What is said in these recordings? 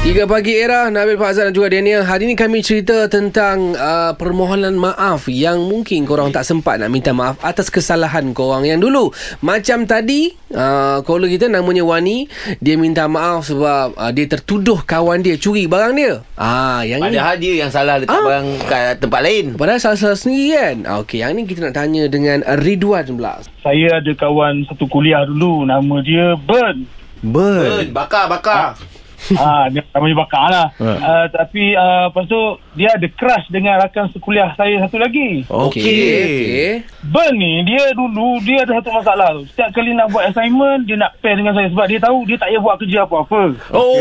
Tiga pagi era Nabil Fazal dan juga Daniel Hari ini kami cerita tentang uh, Permohonan maaf Yang mungkin korang tak sempat Nak minta maaf Atas kesalahan korang. Yang dulu Macam tadi uh, Caller kita namanya Wani Dia minta maaf Sebab uh, Dia tertuduh kawan dia Curi barang dia. Ah, yang ini. Padahal dia yang salah letak Ah. barang kat tempat lain. Padahal salah-salah sendiri kan? Ah, Okey yang ni kita nak tanya Dengan Ridwan pula. Saya ada kawan satu kuliah dulu nama dia Burn Ben, bakar, bakar. Ha, dia namanya bakar lah uh, tapi uh, lepas tu dia ada crush dengan rakan sekuliah saya satu lagi Okey Burn ni dia dulu dia ada satu masalah tu setiap kali nak buat assignment dia nak pair dengan saya sebab dia tahu dia tak payah buat kerja apa-apa Oh,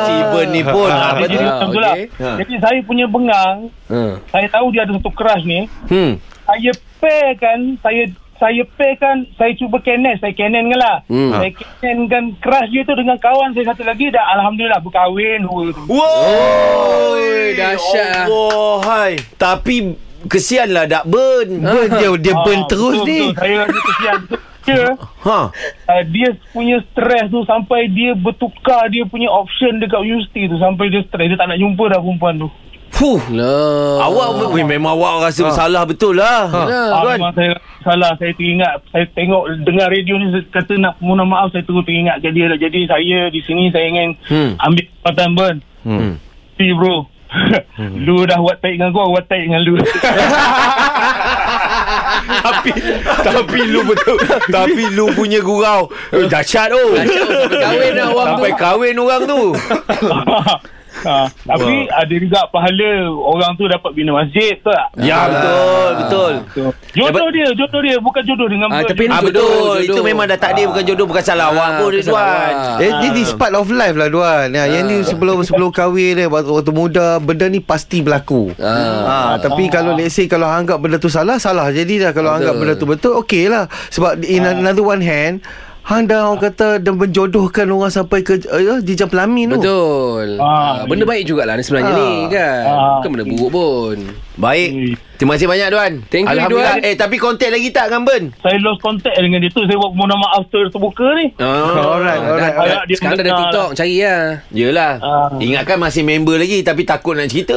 si Ben ni pun. ha, Apa dia tu? jadi Ah, tu lah. Ha. jadi saya punya bengang uh. saya tahu dia ada satu crush ni Hmm. saya pair kan saya saya pair kan saya cuba canon saya canon kan lah Hmm. saya canon kan crush dia tu dengan kawan saya satu lagi dah Alhamdulillah berkahwin dua tu Wow. Oi, dahsyat. Allah, hai. Tapi kesianlah dak Ben. Ben dia dia burn Ah, terus betul, ni. betul. saya rasa kesian dia Ha. uh, dia punya stres tu sampai dia bertukar dia punya option dekat universiti tu sampai dia stres dia tak nak jumpa dah perempuan tu Fuh. Lah Awak weh, memang awak rasa bersalah betul lah. Yalah. Ah, Tuan. memang saya salah saya teringat saya tengok dengar radio ni kata nak mohon maaf saya terus teringat ke dia jadi saya di sini saya ingin Hmm. ambil kesempatan Ben Hmm. Si bro Lu dah buat taik dengan gua Gua taik dengan lu tapi tapi lu betul. tapi lu punya gurau. Eh, dahsyat oh. Dahsyat, sampai kahwin orang Sampai tu. kahwin orang tu. Ha, Tapi ada juga pahala Orang tu dapat bina masjid tu tak? Ya betul, betul. Jodoh dia Jodoh dia Bukan jodoh dengan Ah, tapi Ah Jodoh, betul. jodoh. Itu memang dah takdir bukan jodoh bukan salah. Awak pun Ridwan. awak. Eh, ni this part of life lah Duan. Ya, Yang ni sebelum sebelum kahwin ni waktu, waktu muda Benda ni pasti berlaku. Ah. ha, Tapi kalau let's say Kalau anggap benda tu salah Salah. Jadi dah Kalau Betul. anggap benda tu betul Okey lah. Sebab in another one hand Hang dah orang kata Dan menjodohkan orang sampai ke uh, Jenjang pelamin tu Betul ah, Ah, Benda baik jugalah ni sebenarnya Ah. ni kan Ah. Bukan benda buruk pun Baik. Terima kasih banyak Duan. Thank you, Alhamdulillah. Duan. Eh tapi kontak lagi tak dengan Ben? Saya lost contact dengan dia tu Saya buat mohon maaf ter- terbuka ni Oh. Alright, alright. dah- dah- Sekarang dah ada. TikTok Cari lah Yelah. Ah. Ingatkan masih member lagi tapi takut nak cerita.